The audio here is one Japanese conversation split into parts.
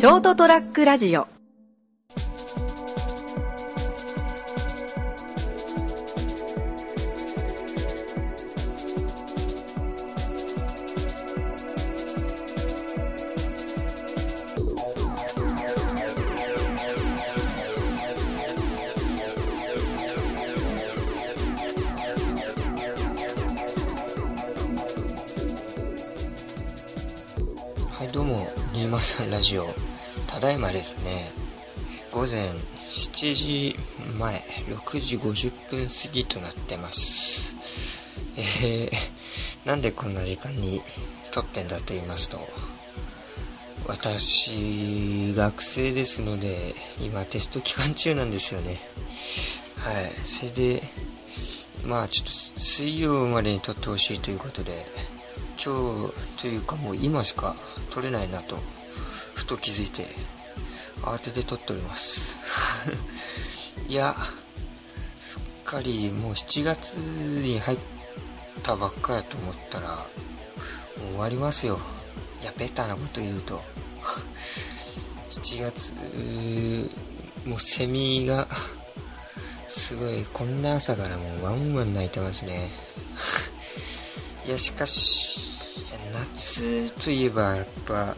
ショートトラックラジオ。はい、どうも、203ラジオ、ただいまですね、午前7時前、6時50分過ぎとなってます。えー、なんでこんな時間に撮ってんだと言いますと、私、学生ですので、今テスト期間中なんですよね。はい、それで、まあちょっと水曜までに撮ってほしいということで、今日というかもう今しか撮れないなとと気づいて慌てて撮っております。いやすっかりもう7月に入ったばっかやと思ったら終わりますよ。いやベタなこと言うと。7月もうセミがすごいこんな朝からもうワンワン鳴いてますね。いやしかし夏といえばやっぱ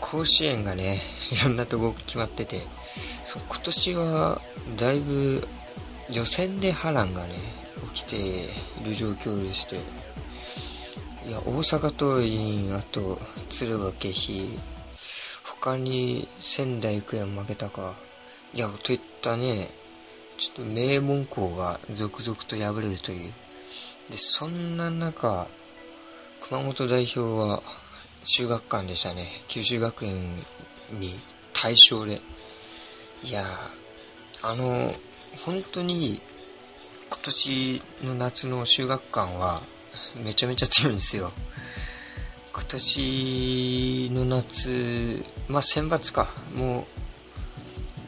甲子園がね いろんなとこ決まっててそう今年はだいぶ予選で波乱がね起きている状況でしていや大阪桐蔭あと敦賀気比他に仙台育英も負けたかいやといったねちょっと名門校が続々と敗れるという。でそんな中熊本代表は中学館でしたね。九州学園に大勝で。いやあの本当に今年の夏の修学館はめちゃめちゃ強いんですよ。今年の夏まあ選抜か。も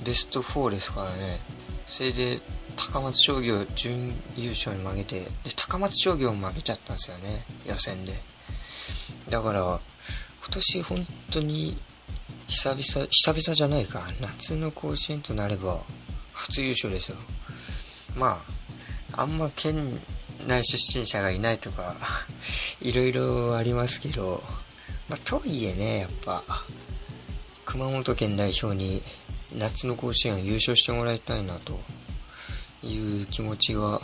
うベスト4ですからね。それで高松商業準優勝に負けてで高松商業も負けちゃったんですよね。予選で。だから今年本当に久々久々じゃないか。夏の甲子園となれば初優勝ですよ。まああんま県内出身者がいないとか いろいろありますけど、まあ、とはいえねやっぱ熊本県代表に夏の甲子園優勝してもらいたいなという気持ちが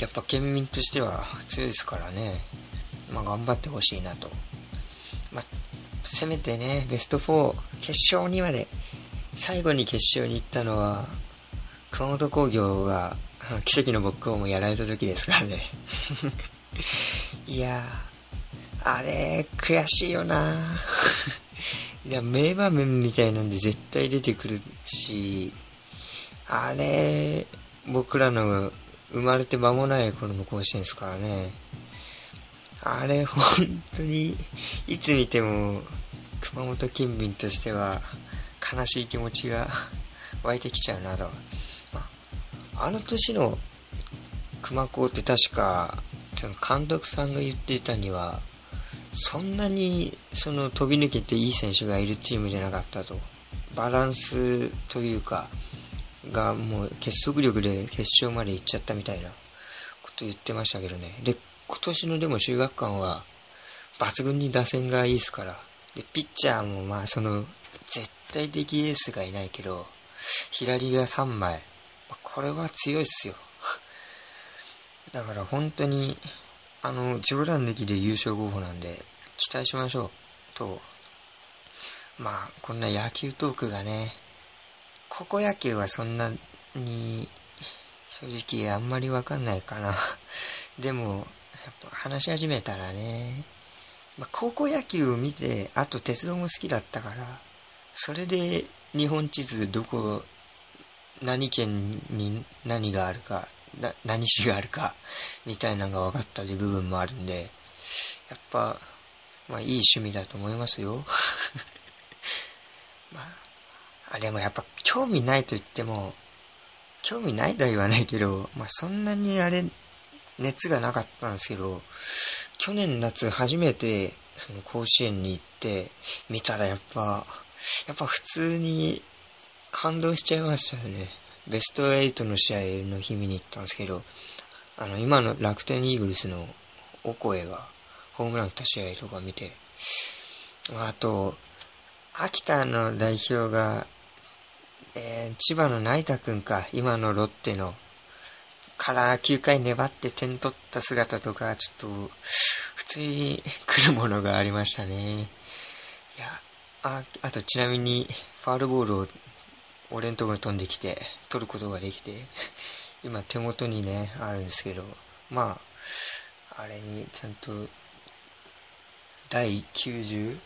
やっぱ県民としては強いですからね、まあ、頑張ってほしいなと、まあ、せめてねベスト4決勝にまで最後に決勝に行ったのは熊本工業が奇跡の僕をもやられた時ですからね。いやあれ悔しいよな。いや名場面みたいなんで絶対出てくるしあれ僕らの生まれて間もない頃の甲子園ですからね。あれ本当にいつ見ても熊本県民としては悲しい気持ちが湧いてきちゃうなと、まあ、の年の熊高って確かその監督さんが言っていたにはそんなにその飛び抜けていい選手がいるチームじゃなかったと。バランスというかがもう結束力で決勝まで行っちゃったみたいなこと言ってましたけどね。今年のでも修学館は抜群に打線がいいですから。でピッチャーもまあその絶対的エースがいないけど左が3枚。これは強いっすよ。だから本当にあのジョラン抜きで優勝候補なんで期待しましょう。とまあこんな野球トークがね高校野球はそんなに正直あんまりわかんないかな。でもやっぱ話し始めたらね、まあ、高校野球を見てあと鉄道も好きだったからそれで日本地図どこ何県に何があるかな何市があるかみたいなのが分かったという部分もあるんでやっぱまあいい趣味だと思いますよ。まああでもやっぱ興味ないと言っても興味ないとは言わないけど、まあ、そんなにあれ熱がなかったんですけど去年夏初めてその甲子園に行って見たらやっぱ、やっぱ普通に感動しちゃいましたよね。ベスト8の試合の日見に行ったんですけど、あの、今の楽天イーグルスのオコエがホームラン打った試合とか見て、あと、秋田の代表が、えー、千葉の成田くんか、今のロッテの、から9回粘って点取った姿とか、ちょっと、普通に来るものがありましたね。いや、あ、あとちなみに、ファールボールを俺んとこに飛んできて、取ることができて、今手元にね、あるんですけど、まあ、あれにちゃんと、第92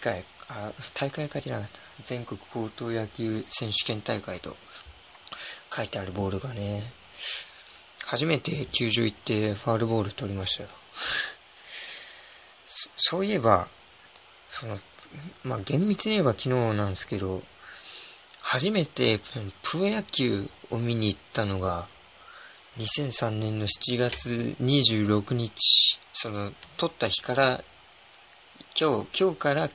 回、あ、大会書いてなかった。全国高等野球選手権大会と書いてあるボールがね、初めて90行ってファールボール取りましたよ。そそういえば、その、まあ、厳密に言えば昨日なんですけど、初めてプロ野球を見に行ったのが、2003年の7月26日、その、撮った日から、今日、今日から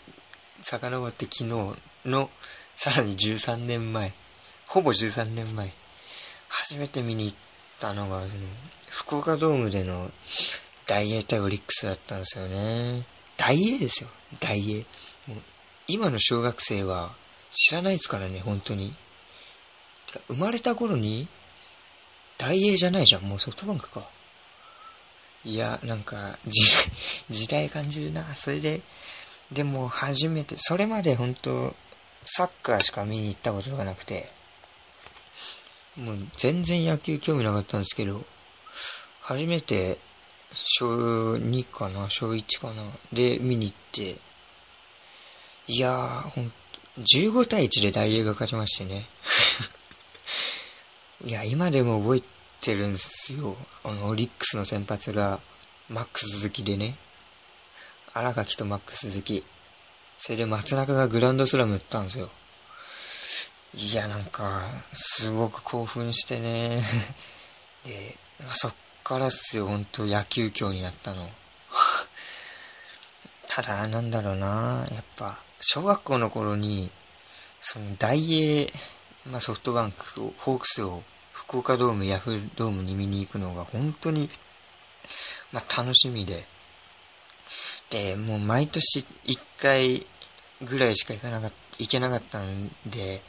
遡って昨日の、さらに13年前、ほぼ13年前、初めて見に行ったのが、その、福岡ドームでの大英対オリックスだったんですよね。大英ですよ。大英。もう今の小学生は知らないですからね、本当に。生まれた頃に、大英じゃないじゃん、もうソフトバンクか。いや、なんか、時代、時代感じるな。それで、でも初めて、それまで本当サッカーしか見に行ったことがなくて、もう全然野球興味なかったんですけど、初めて、小2かな、小1かな、で見に行って、いやー、ほん15対1で大英が勝ちましてね。いや、今でも覚えてるんですよ。あの、オリックスの先発が、マックス鈴木でね。荒垣とマックス鈴木。それで松中がグランドスラム打ったんですよ。いや、なんか、すごく興奮してね。で、そっからっすよ、ほんと野球教になったの。ただ、なんだろうな、やっぱ、小学校の頃に、その大英、まあ、ソフトバンクを、ホークスを福岡ドーム、ヤフードームに見に行くのが本当に、まあ、楽しみで。で、もう毎年1回ぐらいしか行かなかった、行けなかったんで、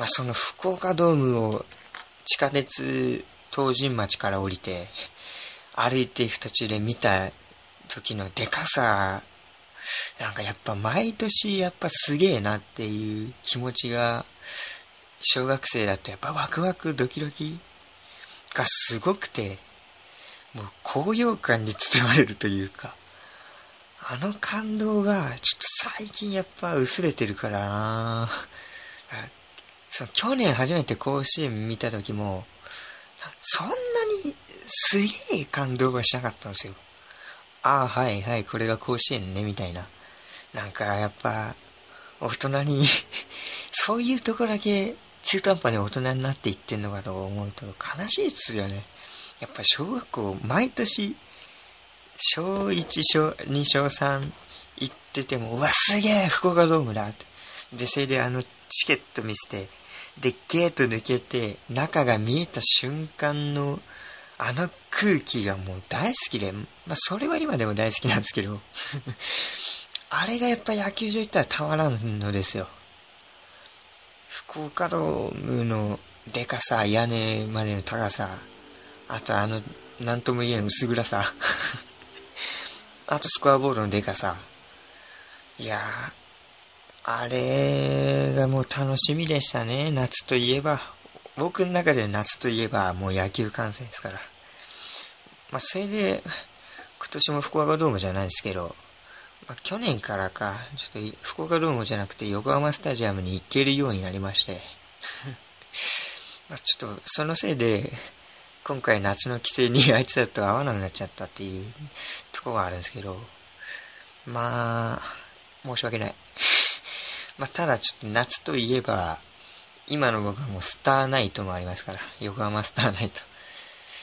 まあ、その福岡ドームを地下鉄東神町から降りて、歩いていく途中で見た時のでかさなんかやっぱ毎年やっぱすげえなっていう気持ちが、小学生だとやっぱワクワクドキドキがすごくて、もう高揚感に包まれるというか、あの感動がちょっと最近やっぱ薄れてるからな。その去年初めて甲子園見た時も、そんなにすげえ感動はしなかったんですよ。ああ、はいはい、これが甲子園ね、みたいな。なんか、やっぱ、大人に そういうとこだけ中途半端に大人になっていってんのかと思うと悲しいですよね。やっぱ小学校、毎年、小1、小2、小3行ってても、うわ、すげえ福岡ドームだって。で、それであの、チケット見せて、で、ゲート抜けて、中が見えた瞬間の、あの空気がもう大好きで、まあそれは今でも大好きなんですけど あれがやっぱ野球場行ったらたまらんのですよ。福岡ドームのでかさ、屋根までの高さ、あとあの、なんとも言えん薄暗さ、あとスコアボードのでかさ。いやー、あれがもう楽しみでしたね、夏といえば。僕の中で夏といえばもう野球観戦ですから。まあ、それで、今年も福岡ドームじゃないですけど、まあ、去年からか、ちょっと福岡ドームじゃなくて横浜スタジアムに行けるようになりまして。まちょっとそのせいで、今回夏の規制にあいつらと会わなくなっちゃったっていうとこがあるんですけど、まあ、申し訳ない。まあ、ただちょっと夏といえば、今の僕はもうスターナイトもありますから、横浜スターナイト。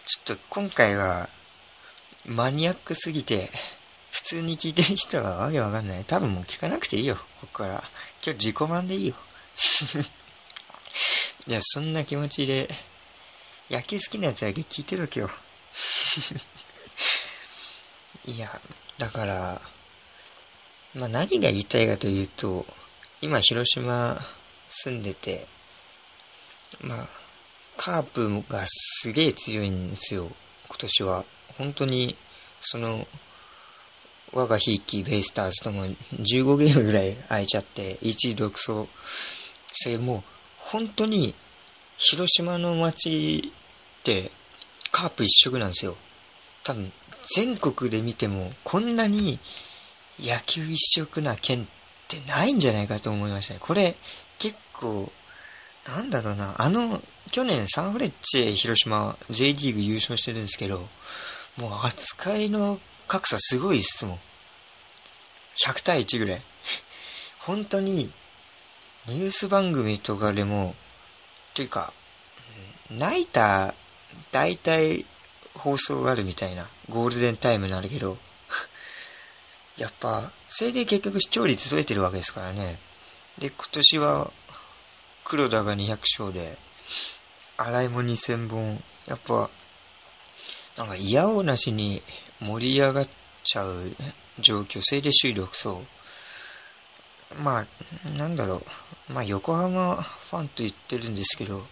ちょっと今回は、マニアックすぎて、普通に聞いてる人はわけわかんない。多分もう聞かなくていいよ、ここから。今日自己満でいいよ。いや、そんな気持ちで、野球好きなやつだけ聞いてるわけよ。いや、だから、まあ何が言いたいかというと、今広島住んでて、まあ、カープがすげえ強いんですよ、今年は。本当に、その、我がひいきベイスターズとも15ゲームぐらい空いちゃって、1位独走。それもう、本当に、広島の街ってカープ一色なんですよ。多分、全国で見ても、こんなに野球一色な県っってないんじゃないかと思いましたね。これ、結構、なんだろうな、あの、去年サンフレッチェ広島 J リーグ優勝してるんですけど、もう扱いの格差すごいっすもん。100対1ぐらい。本当に、ニュース番組とかでも、ていうか、ナイター、大体放送があるみたいな、ゴールデンタイムになるけど、やっぱ、それで結局視聴率増えてるわけですからね。で、今年は、黒田が200勝で、荒井も2000本。やっぱ、なんか嫌おなしに盛り上がっちゃう状況。それで首位独走。まあ、なんだろう。まあ、横浜ファンと言ってるんですけど、ま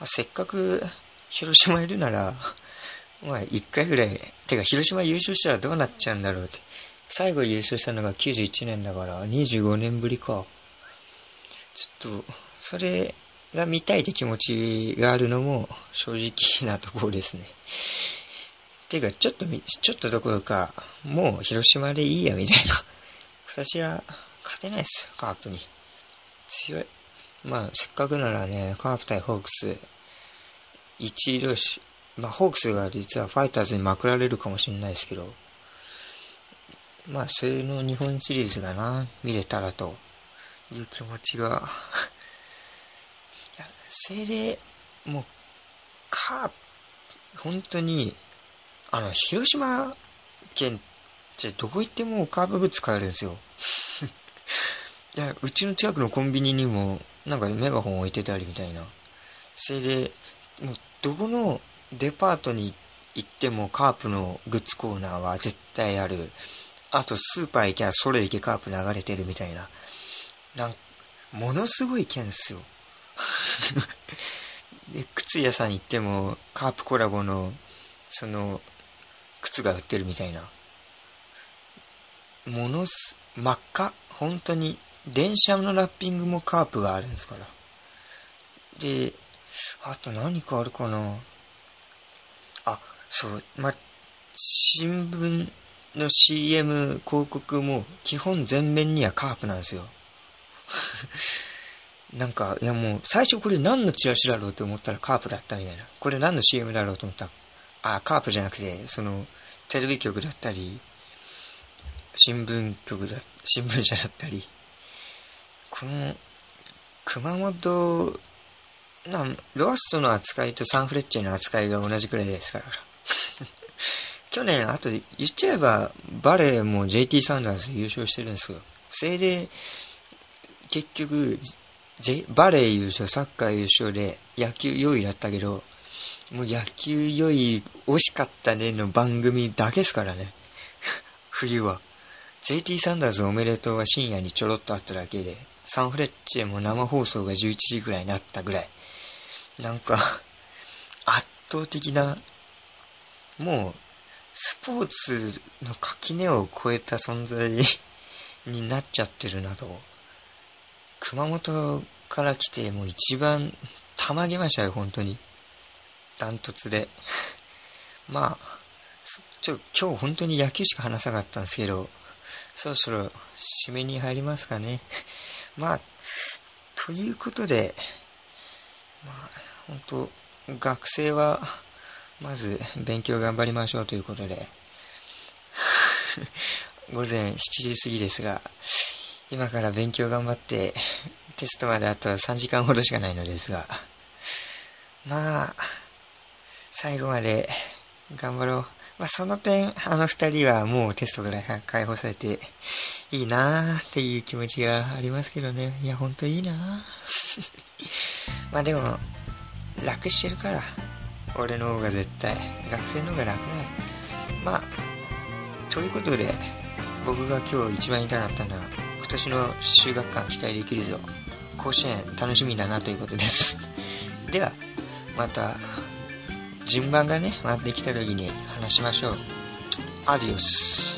あ、せっかく広島いるなら、まあ、一回ぐらい、てか、広島優勝したらどうなっちゃうんだろうって。最後優勝したのが91年だから、25年ぶりか。ちょっと、それが見たいって気持ちがあるのも正直なところですね。ていうか、ちょっと、ちょっとどころか、もう広島でいいや、みたいな。私は勝てないっす、カープに。強い。まあ、せっかくならね、カープ対ホークス、一位同士、まあ、ホークスが実はファイターズにまくられるかもしれないですけど、まあ、それの日本シリーズがな、見れたらという気持ちが いや、それで、もう、カープ、本当に、あの、広島県ってどこ行ってもカープグッズ買えるんですよ。いや、うちの近くのコンビニにも、なんかメガホン置いてたりみたいな。それで、もう、どこのデパートに行ってもカープのグッズコーナーは絶対ある。あとスーパー行きゃそれ行けカープ流れてるみたいな。なんものすごい剣っすよ。で、靴屋さん行ってもカープコラボの、その、靴が売ってるみたいな。ものす、真っ赤。本当に、電車のラッピングもカープがあるんですから。で、あと何かあるかな。あ、そう、ま、新聞の CM 広告も基本全面にはカープなんですよ。なんか、いやもう、最初これ何のチラシだろうと思ったらカープだったみたいな。これ何の CM だろうと思ったら、あ、カープじゃなくて、その、テレビ局だったり、新聞局だ、新聞社だったり、この、熊本、な、ロアストの扱いとサンフレッチェの扱いが同じくらいですから。去年、あと言っちゃえば、バレーも JT サンダース優勝してるんですよ。それで、結局、J、バレー優勝、サッカー優勝で野球4位だったけど、もう野球4位惜しかったねの番組だけですからね。冬は。JT サンダースおめでとうが深夜にちょろっとあっただけで、サンフレッチェも生放送が11時ぐらいになったぐらい。なんか、圧倒的な、もう、スポーツの垣根を超えた存在 になっちゃってるなと。熊本から来てもう一番たまげましたよ、本当に。ダントツで。まあ、ちょ、今日本当に野球しか話さなかったんですけど、そろそろ締めに入りますかね。まあ、ということで、まあ、本当学生は、まず勉強頑張りましょうということで、午前7時過ぎですが、今から勉強頑張って、テストまであと3時間ほどしかないのですが、まあ、最後まで頑張ろう。まあ、その点、あの二人はもうテストから解放されて、いいなーっていう気持ちがありますけどね。いや、ほんといいなー まあでも、楽してるから。俺の方が絶対。学生の方が楽だよ。まあ、ということで、僕が今日一番言いたかったのは、今年の修学館期待できるぞ。甲子園楽しみだなということです。では、また、順番がね、回ってきた時に話しましょう。アディオス。